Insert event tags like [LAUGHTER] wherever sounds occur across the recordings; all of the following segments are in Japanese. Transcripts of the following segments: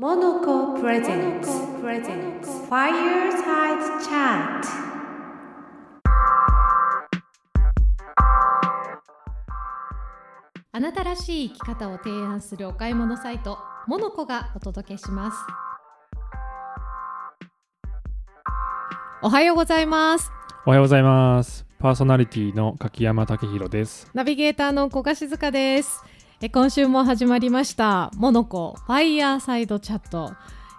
モノコプレゼンツファイヤーサイドチャットあなたらしい生き方を提案するお買い物サイトモノコがお届けします。おはようございます。おはようございます。パーソナリティの柿山武宏です。ナビゲーターの小賀静香ですえ今週も始まりました。モノコファイヤーサイドチャット。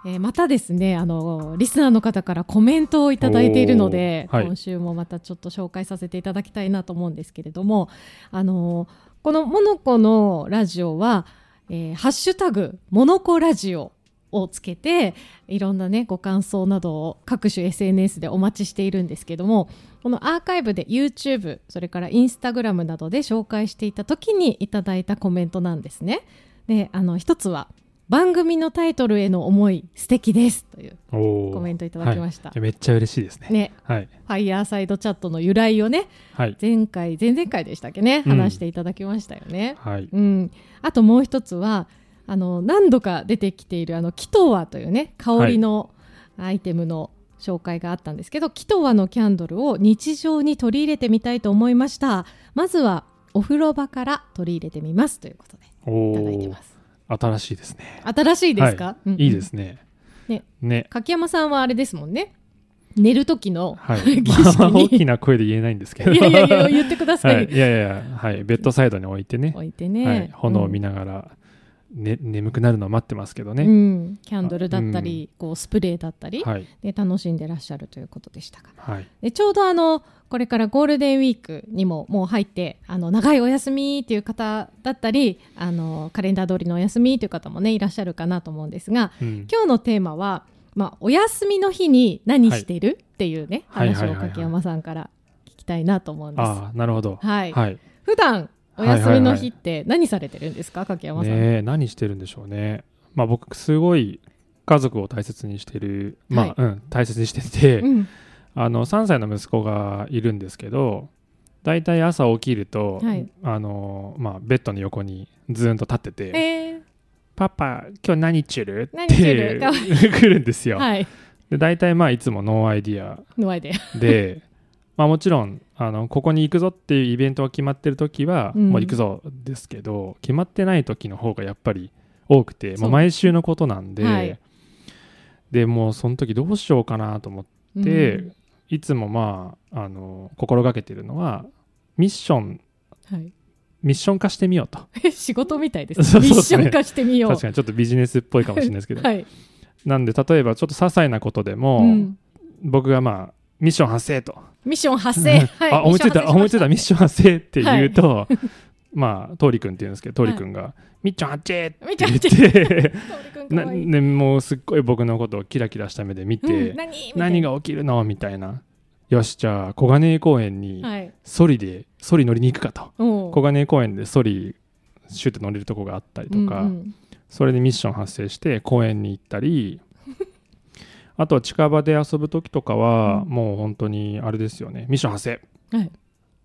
えーまたですねあのリスナーの方からコメントをいただいているので、はい。今週もまたちょっと紹介させていただきたいなと思うんですけれどもあのこのモノコのラジオは、えーハッシュタグモノコラジオをつけていろんなねご感想などを各種 SNS でお待ちしているんですけどもこのアーカイブで YouTube それから Instagram などで紹介していた時にいただいたコメントなんですね。であの一つは番組のタイトルへの思い素敵ですというコメントいただきましたはいめっちゃ嬉しいですね。ねはい。ファイヤーサイドチャットの由来をねはい。前回前々回でしたっけねうん話していただきましたよね。はい。うん、あともう一つはあの何度か出てきているあのキトワというね香りのアイテムの紹介があったんですけど、キトワのキャンドルを日常に取り入れてみたいと思いましたまずはお風呂場から取り入れてみますということでおいただいてーます新しいですね。新しいですか、はうんうんいいですね。ね。ね。柿山さんはあれですもんね寝る時の、はい。[LAUGHS] 儀式まあ大にきな声で言えないんですけど。いやいやいや言ってください、はい。いやいやはい。ベッドサイドに置いてね。置いてね、はい。炎を見なながら、ね、眠くなるのを待ってますけどね。うん、キャンドルだったり、こうスプレーだったり、はい。で楽しんでらっしゃるということでしたがはい。でちょうどあのこれからゴールデンウィークにももう入ってあの長いお休みっていう方だったりあのカレンダー通りのお休みという方もねいらっしゃるかなと思うんですがうん。今日のテーマは、まあ、お休みの日に何してる、っていうね話をはいはいはいはい柿山さんから聞きたいなと思うんです。なるほど。はいはい。普段お休みの日って何されてるんですか？柿山さん。ねえ何してるんでしょうね。まあ僕すごい家族を大切にしてる、まあ、はい。うん、大切にしてて、うん。あの3歳の息子がいるんですけど、大体朝起きると、はい。あのまあ、ベッドの横にずーんと立ってて、えパパ、今日何ちゅる何って [LAUGHS] 来るんですよ。ーはい。で大体まあいつも no idea no idea。で、[LAUGHS] まあ、もちろんあのここに行くぞっていうイベントが決まってる時は、うん。もう行くぞですけど決まってない時の方がやっぱり多くてもう。毎週のことなんで、はい。でもうその時どうしようかなと思って、いつもまああの心がけてるのはミッション。うんはい。ミッション化してみようと。仕事みたいです。ねミッション化してみよう。確かにちょっとビジネスっぽいかもしれないですけど、[LAUGHS] はい。なんで例えばちょっと些細なことでも、うん。僕がまあミッション発生と。ミッション発生。はい。あ思いついた思いついたミッション発生って言うはと、まあ通りくんって言うんですけど通りくんが、ミッション発生ってミッション言発ってなね、もうすっごい僕のことをキラキラした目で見て、うん。何何が起きるの？みたいな。よしじゃあ小金井公園にはい。ソリでソリ乗りに行くかと。小金井公園でソリシュッて乗れるとこがあったりとか、うんうん。それでミッション発生して公園に行ったりあとは近場で遊ぶ時とかは、うん。もう本当にあれですよね。ミッション発生。はい。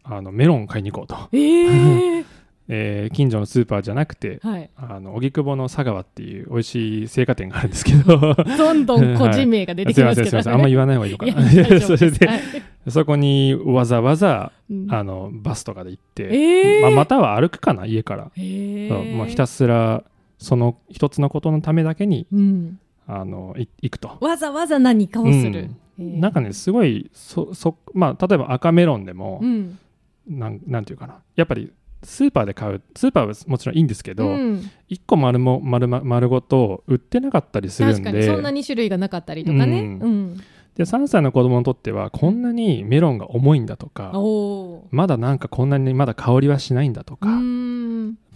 あのメロン買いに行こうと、ええ。[LAUGHS] えー近所のスーパーじゃなくてはい。あの荻窪の佐川っていう美味しい青果店があるんですけど。どんどん [LAUGHS] 個人名が出てきますけど。すいませんすいません。[LAUGHS] あんま言わない方がいいのかな。それではい。そこにわざわざうん。あのバスとかで行って、ええ。まあ、または歩くかな家から、えそうまあ、ひたすすらその一つのことのためだけにうん。あのい行くと。わざわざ何かをする。ええなんかねすごいそそ、まあ、例えば赤メロンでも、うん。なんなんていうかなやっぱりスーパーで買うスーパーはもちろんいいんですけど、うん1個丸も丸ま丸ごと売ってなかったりするんで確かにそんなに種類がなかったりとかね。うんうん。で3歳の子供にとってはこんなにメロンが重いんだとか。まだなんかこんなにまだ香りはしないんだとうか、ーん。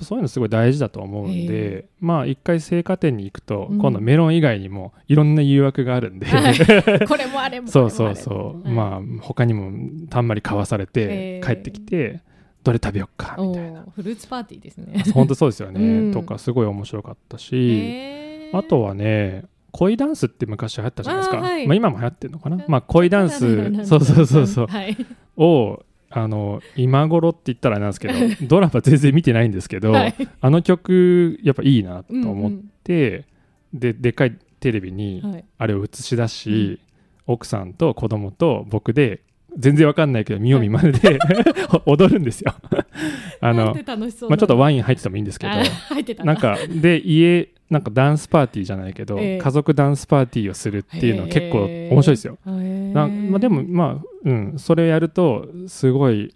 そういうのすごい大事だと思うんへでまあ一回青果店に行くと、うん。今度メロン以外にもいろんな誘惑があるんで、はい。[LAUGHS] これもあれも。そうそうそう、はいまあ他にもたんまり買わされて帰ってきてどれ食べよっかみおたいな。ーフルーツパーティーですね。本当そうですよね、うん。とかすごい面白かったし、あとはね恋ダンスって昔流行ったじゃないですか。まあ、今も流行ってるのかな、うん。まあ、恋ダンス [LAUGHS] そうそうそうそう。はい。をあの今頃って言ったらなんですけど [LAUGHS] ドラマ全然見てないんですけど、はい。あの曲やっぱいいなと思っうんうん。て、ででっかいテレビにはい。あれを映し出し、奥さんと子供と僕で全然わかんないけど見よう見まねで [LAUGHS] 踊るんですよ。[LAUGHS] あのまあ、ちょっとワイン入っててもいいんですけど。なんかで家なんかダンスパーティーじゃないけど、ええ。家族ダンスパーティーをするっていうのは結構面白いですよ。なまあ、でもまあ、うん、それやるとすごい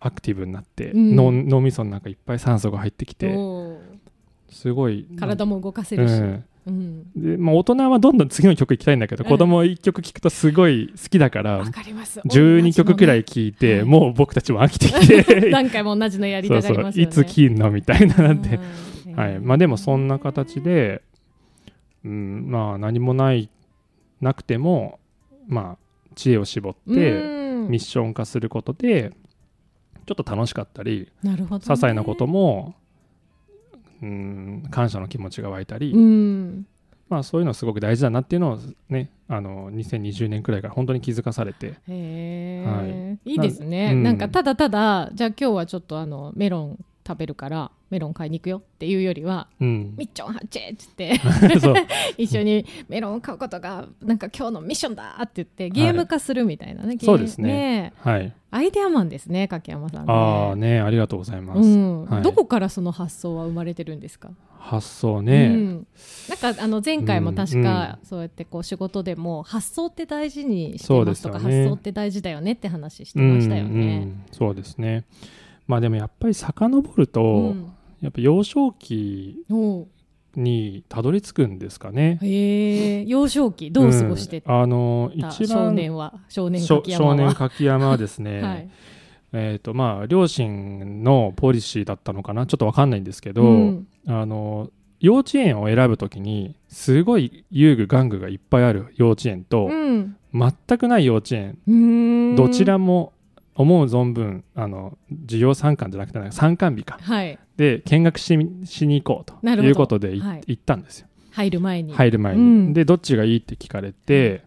アクティブになって、うん。脳脳みその中いっぱい酸素が入ってきてすごい体も動かせるし、うん。うん。でまあ、大人はどんどん次の曲行きたいんだけど、うん子供1曲聴くとすごい好きだからわかります。12曲くらい同聴いて、はい。もう僕たちも飽きてきて。[LAUGHS] 何回も同じのやりそうそうたがりますよね。いつ切んの？みたいななって、うんはい。まあ、でもそんな形で、うん、まあ何もないなくてもまあ知恵を絞ってうん。ミッション化することでちょっと楽しかったりなるほどね。些細なことも、うん、感謝の気持ちが湧いたり、うん。まあ、そういうのすごく大事だなっていうのをねあの2020年くらいから本当に気づかされて。へえ、、はい。いですね、うん。なんかただただじゃあ今日はちょっとあのメロン食べるからメロン買いに行くよっていうよりはうん。ミッチョンハッチェっつって [LAUGHS] [LAUGHS] 一緒にメロンを買うことがなんか今日のミッションだって言ってゲーム化するみたいなね、ゲーそうですね。はい。アイデアマンですね柿山さんね。ああねありがとうございます、うん。はい。どこからその発想は生まれてるんですか？発想ね、うん、なんかあの前回も確かそうやってこう仕事でも発想って大事にしてますとか、ね。発想って大事だよねって話してましたよね。ん。そうですねまあでもやっぱり遡ると、うん。やっぱ幼少期にたどり着くんですかね。へえ。幼少期どう過ごしてうん。あのた少一番年は少年少柿山は。少年柿山はですね、[LAUGHS] はい。えっ、とまあ両親のポリシーだったのかな。ちょっとわかんないんですけど、うん。あの幼稚園を選ぶときにすごい遊具玩具がいっぱいある幼稚園と、うん。全くない幼稚園。どちらも思う存分あの授業参観じゃなくて参観日か。はい。で見学ししに行こうということでいはい。行ったんですよ。入る前に。入る前に、うん。でどっちがいいって聞かれて、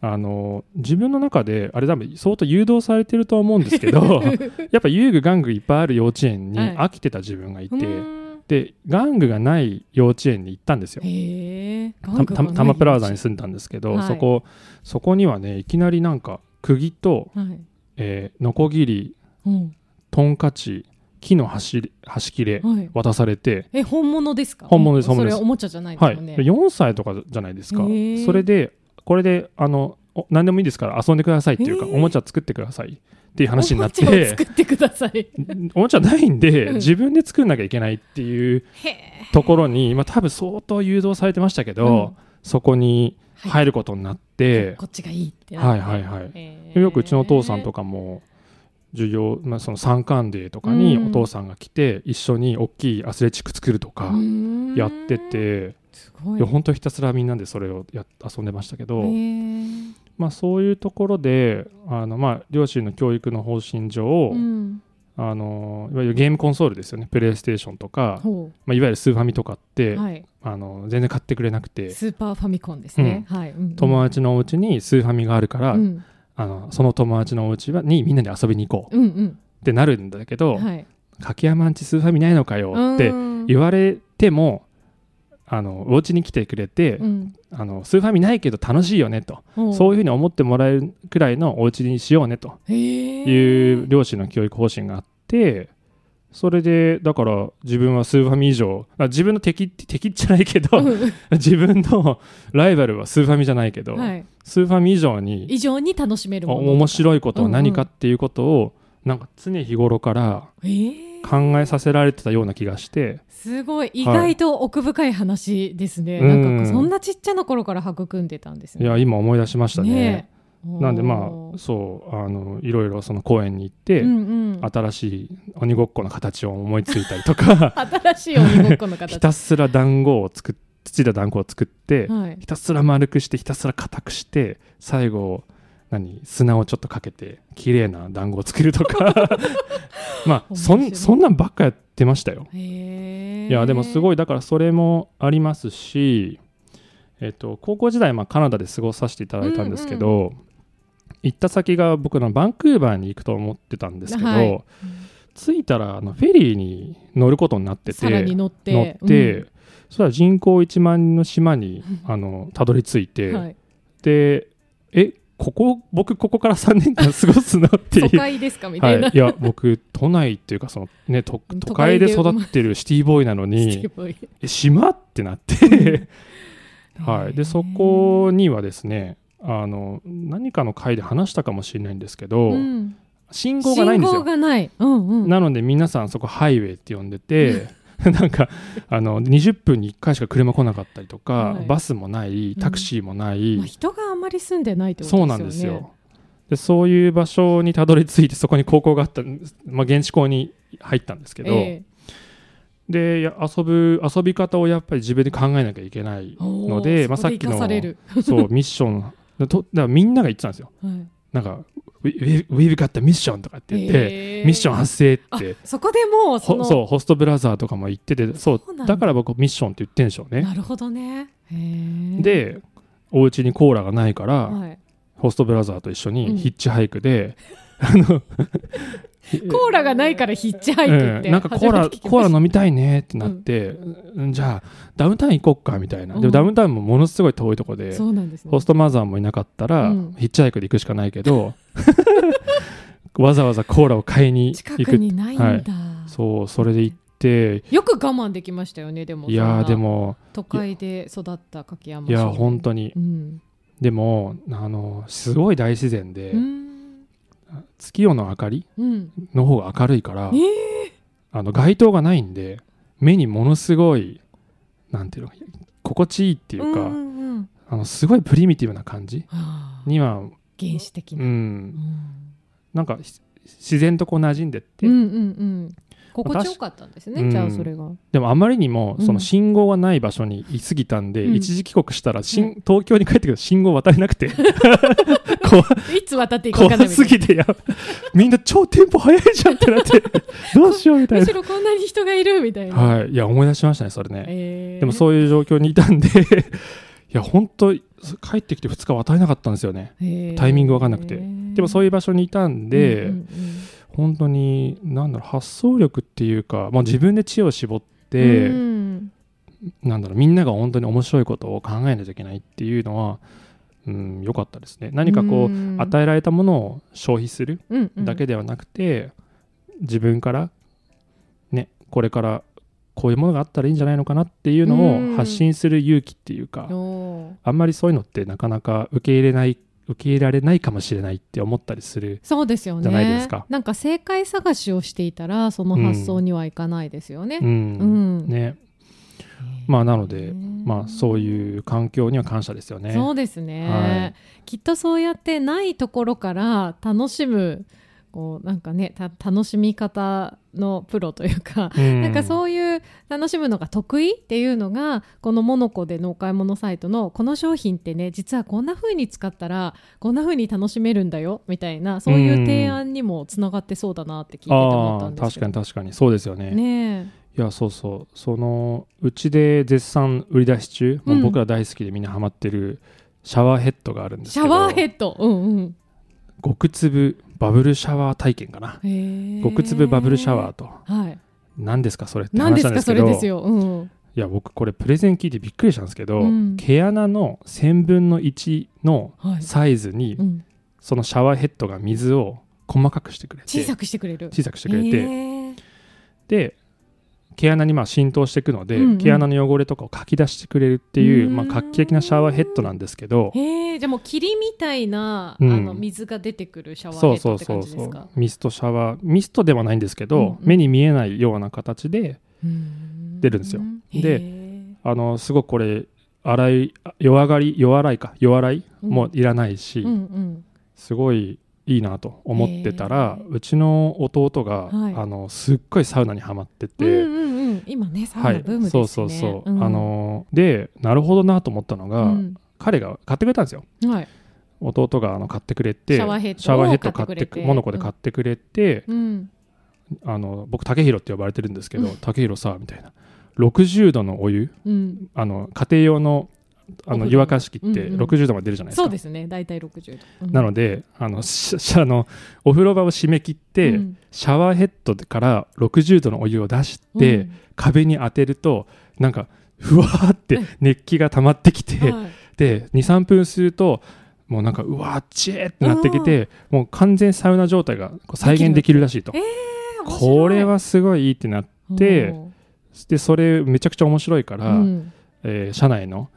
あの自分の中であれ多分相当誘導されてるとは思うんですけど [LAUGHS] やっぱ遊具玩具いっぱいある幼稚園にはい。飽きてた自分がいて、うーん。で玩具がない幼稚園に行ったんですよ。たプラザに住んだんですけど、はい。そこそこにはねいきなりなんか釘と、はいえー、ノコギリうん。トンカチ木の端り端切れはい。渡されて、え本物ですか？本物です本物です。それおもちゃじゃないですはい、よね、4歳とかじゃないですか。それでこれであのお何でもいいですから遊んでくださいっていうか、おもちゃ作ってくださいっていう話になっおも作ってください。[LAUGHS] おもちゃないんで、うん。自分で作んなきゃいけないっていうところに、まあ、多分相当誘導されてましたけど、そこに入ることになって、こっちがいいってはいはいはい。よくうちのお父さんとかも授業、まあ、その参観デーとかにうん。お父さんが来て一緒に大きいアスレチック作るとかやってて、すごい。本当ひたすらみんなでそれをや遊んでましたけど、まあ、そういうところであの、まあ、両親の教育の方針上、うんあのいわゆるゲームコンソールですよね。プレイステーションとか、ほまあ、いわゆるスーファミとかって、うはい。あの全然買ってくれなくて。スーパーファミコンですね。はい。うんうん。友達のお家にスーファミがあるから、うん。あのその友達のお家はにみんなで遊びに行こううんうん。ってなるんだけど、はい。柿山んちスーファミないのかよってうん。言われてもあのお家に来てくれて、うん。あのスーファミないけど楽しいよねと、ほそういうふうに思ってもらえるくらいのお家にしようねと。いう両親の教育方針があってそれでだから自分はスーファミ以上あ自分の敵敵じゃないけどうん。[LAUGHS] 自分のライバルはスーファミじゃないけど、はい。スーファミ以上に以上に楽しめるもの面い白いことは何かっていうことを、なんか常日頃からえ。ー考えさせられてたような気がして。すごい。意外と奥深い話ですね、うん。なんかそんなちっちゃな頃から育んでたんですね。いや今思い出しましたね。ねえ。なんでまあそうあのいろいろその公園に行って、うんうん、新しい鬼ごっこの形を思いついたりとか [LAUGHS] 新しい鬼ごっこの形。ひたすら団子を作っ土で団子を作って、はい。ひたすら丸くしてひたすら硬くして最後何砂をちょっとかけて綺麗な団子を作るとか。[LAUGHS] まあそんそんなんばっかやってましたよ。いやでもすごいいだからそれもありますし、えっと、高校時代、まあ、カナダで過ごさせていただいたんですけど、行った先が僕のバンクーバーに行くと思ってたんですけど、はい。着いたらあのフェリーに乗ることになってて乗って乗って、そしたら人口1万人の島にあのたどり着いて、はい、でえここ僕ここから3年間過ごすのっていう。都会ですかみたいな、はい、いや僕都内っていうかその、ね、都都会で育ってるシティボーイなのに [LAUGHS] え島ってなって、[LAUGHS] はい、でそこにはですねあの何かの回で話したかもしれないんですけど、うん、信号がないんです信号よがない、うんうん、なので皆さんそこハイウェイって呼んでて [LAUGHS] [LAUGHS] なんかあの20分に1回しか車来なかったりとか、はい。バスもないタクシーもない、まあ、人があんまり住んでないってことですよね。そうなんですよ。でそういう場所にたどり着いてそこに高校があった、まあ、現地校に入ったんですけど、えでや遊ぶ遊び方をやっぱり自分で考えなきゃいけないので、まあ、さっきのそうミッション。とだみんなが言ってたんですよ。[LAUGHS] はい。なんか「We- We've got the mission」とかって言って、ええミッション発生って。あそこでもうそうホストブラザーとかも言っててそうだ。だから僕ミッションって言ってんでしょうね。なるほどね。でお家にコーラがないから、はい、ホストブラザーと一緒うん。にヒッチハイクで、あの [LAUGHS] コーラがないからヒッチハイクって、うん。なんかコーラコーラ飲みたいねってなって、うん。じゃあダウンタウン行こっかみたいな、でもダウンタウンもものすごい遠いとこでそうなんですね。ホストマザーもいなかったら、うん。ヒッチハイクで行くしかないけど [LAUGHS] わざわざコーラを買いに近行く。くにないんだ、はい。そうそれで行ってよく我慢できましたよねでもいやでも都会で育った柿山いや本当に。うん。でもあのすごい大自然で、うん月夜の明かりうん。の方が明るいから、えあの街灯がないんで目にものすごいなんていうの心地いいっていうか、うんうんうん。あのすごいプリミティブな感じはあには、原始的うな、うん。ん、なんかひ自然とこう馴染んでって、うんうんうん心地よかったんですね、うん。じゃあそれが。でもあまりにもうん。その信号がない場所にいすぎたんで、うん。一時帰国したら、しんう東京に帰ってくる信号渡れなくて。[LAUGHS] 怖いつ渡っていい怖すぎてやみんな超テンポ速いじゃんってなって。[LAUGHS] どうしようみたいな。むしろこんなに人がいるみたいな、はい。いや思い出しましたねそれね、えー。でもそういう状況にいたんで [LAUGHS] いや本当帰ってきて2日渡れなかったんですよね。タイミングわかんなくて。でもそういいう場所にいたんで、うんうん本当になんだろう発想力っていうか、まあ、自分で知恵を絞っうんて、うん。なんだろうみんなが本当に面白いことを考えなきゃいけないっていうのはうん良かったですね。何かこう、ん。与えられたものを消費するうんうん。だけではなくて、自分からねこれからこういうものがあったらいいんじゃないのかなっていうのうん。を発信する勇気っていうか、あんまりそういうのってなかなか受け入れない受け入れられないかもしれないって思ったりするそうですよね。じゃないですか。なんか正解探しをしていたらその発想にはいかないですよね。う、ん、うん。ね。まあなのでまあそういう環境には感謝ですよね。そうですね、はい。きっとそうやってないところから楽しむこうなんかねた楽しみ方のプロというか、うん。なんかそういう楽しむのが得意っていうのがこのモノコでのお買い物サイトのこの商品ってね実はこんな風に使ったらこんな風に楽しめるんだよみたいなそういう提案にもつながってそうだなって聞いてて思ったああんですけど。確かに確かにそうですよね。ねいやそうそう。そのうちで絶賛売り出し中、もう僕ら大好きでみんなハマってるシャワーヘッドがあるんですけど。シャワーヘッド。うんうん。極粒バブルシャワー体験かな。極粒バブルシャワーと。はい。何ですかそれって話なんですけど。すよ、うん、いや僕これプレゼン聞いてびっくりしたんですけど、うん。毛穴の1000分の1のはい。サイズに、うん、そのシャワーヘッドが水を細かくしてくれて。小さくしてくれる。小さくしてくれて、で毛穴にまあ浸透していくので、うんうん。毛穴の汚れとかをかき出してくれるっていう、うん。まあ、画期的なシャワーヘッドなんですけど。へえじゃあもう霧みたいな、うん。あの水が出てくるシャワーそうヘッドってそうそうそ感じですかう。ミストシャワーミストではないんですけど、うんうん。目に見えないような形でうん出るんですよ。へでー。あのすごくこれ洗い弱がり弱洗いか弱洗いもいらないし、うんうん。すごいいいなと思ってたら、うちの弟が、はい。あのすっごいサウナにはまってて、うんうんうん。今ねサウナブームですね、そうそうそう、ん。あのでなるほどなと思ったのが、うん。彼が買ってくれたんですよ。はい。弟があの買ってくれてシャワーヘッド買ってモノコで買ってくれて、うん。あの僕竹弘って呼ばれてるんですけど、竹弘さみたいな。60度のお湯うん。あの家庭用のあの湯沸かし器ってうんうん。60度まで出るじゃないですか、そうですね。大体60度、うん。なのであの [LAUGHS] あのお風呂場を閉め切って、うん。シャワーヘッドから60度のお湯を出して、うん。壁に当てるとなんかふわーって熱気が溜まってきて、はい。で23分するともうなんかうわっちえってなってきて、もう完全サウナ状態が再現できるらしいと。えーこれはすごいいいってなっておでそれめちゃくちゃ面白いから、えー社内の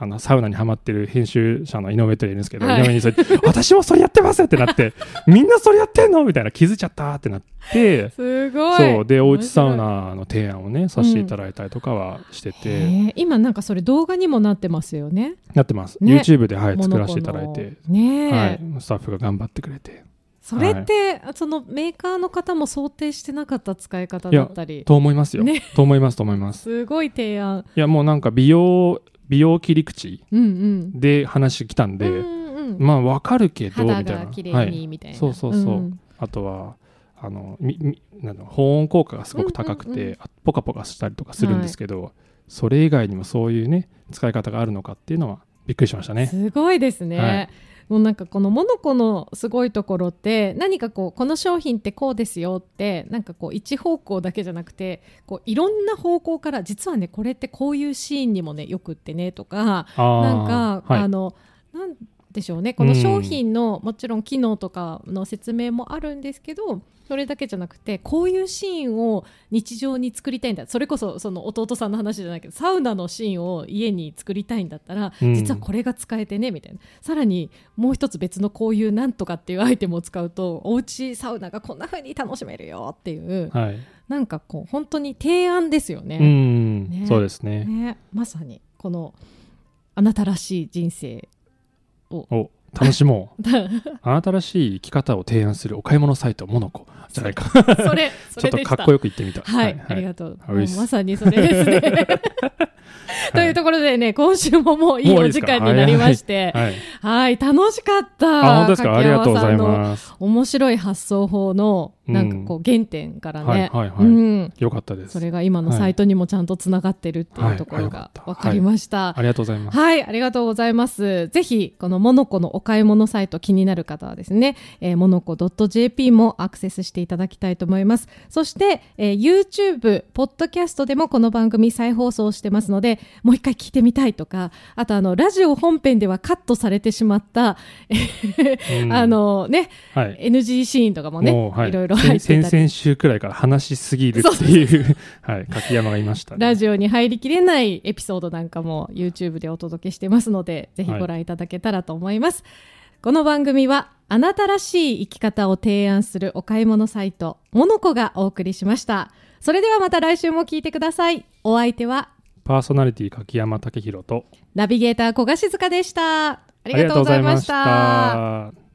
あのサウナにハマってる編集者の井上といるんですけど、はい。井上にそれ [LAUGHS] 私もそれやってますってなって [LAUGHS] みんなそれやってんの？みたいな気づいちゃったってなってすごい。そう。でおうちサウ面ナの提案をねさせていただいたりとかはしてて、白いへー。今なんかそれ動画にもなってますよね。なってます、ね。YouTube で、はい、作らせていただいて、ねえ、はい、スタッフが頑張ってくれて。それって、そのメーカーの方も想定してなかった使い方だったり。と思いますよ、ね。と思いますと思います。すごい提案。いやもうなんか美容美容切り口で話来たんで、うんうん。まあわかるけどみた肌いな。が綺麗はい。にみたいな、そうそうそう。うん。あとはあのみみなんだろう保温効果がすごく高くて、うんうんポカポカしたりとかするんですけど、それ以外にもそういうね使い方があるのかっていうのはびっくりしましたね。すごいですね、はいもうなんかこのモノコのすごいところって何かこうこの商品ってこうですよってなんかこう一方向だけじゃなくてこういろんな方向から実はねこれってこういうシーンにもねよくってねとかなんか、はい。あのなんでしょうねこの商品の、もちろん機能とかの説明もあるんですけどそれだけじゃなくてこういうシーンを日常に作りたいんだ。それこそその弟さんの話じゃないけどサウナのシーンを家に作りたいんだったら、うん。実はこれが使えてねみたいな。さらにもう一つ別のこういうなんとかっていうアイテムを使うとおうちサウナがこんな風に楽しめるよっていうはい、なんかこう本当に提案ですよね。うん、ね。そうですね。ね、まさにこのあなたらしい人生お楽しもう。[LAUGHS] あなたらしい生き方を提案するお買い物サイトモノコじゃないか。それ [LAUGHS] そちょっとかっこよく言ってみた。はい、ありがとう。まさにそれですね。[LAUGHS] というところでね、今週ももういいお時間になりまして、はい。はい、楽しかった。あ、本当ですか？ありがとうございす。ます。面白い発想法の、うんなんかこう原点からね、はいはいはいうん、よかったです。それが今のサイトにもちゃんとつながってるっていうところが分かりました。ありがとうございます。はい、ありがとうございます。ぜひ、このモノコのお買い物サイト気になる方はですね、えー、モノコ .jp もアクセスしていただきたいと思います。そして、えー YouTube、ポッドキャストでもこの番組再放送してますので、もう一回聞いてみたいとか、あとあの、ラジオ本編ではカットされてしまった、うんあのね、はい。NG シーンとかもね、もう、はいろいろ入って先々週くらいから話しすぎるっていう、[LAUGHS] はい、柿山がいましたね。ラジオに入りきれないエピソードなんかも YouTube でお届けしてますので、ぜひご覧いただけたらと思います。この番組は、あなたらしい生き方を提案するお買い物サイト、モノコがお送りしました。それではまた来週も聞いてください。お相手は、パーソナリティ柿山武宏と、ナビゲーター小賀静香でした。ありがとうございました。ありがとうございました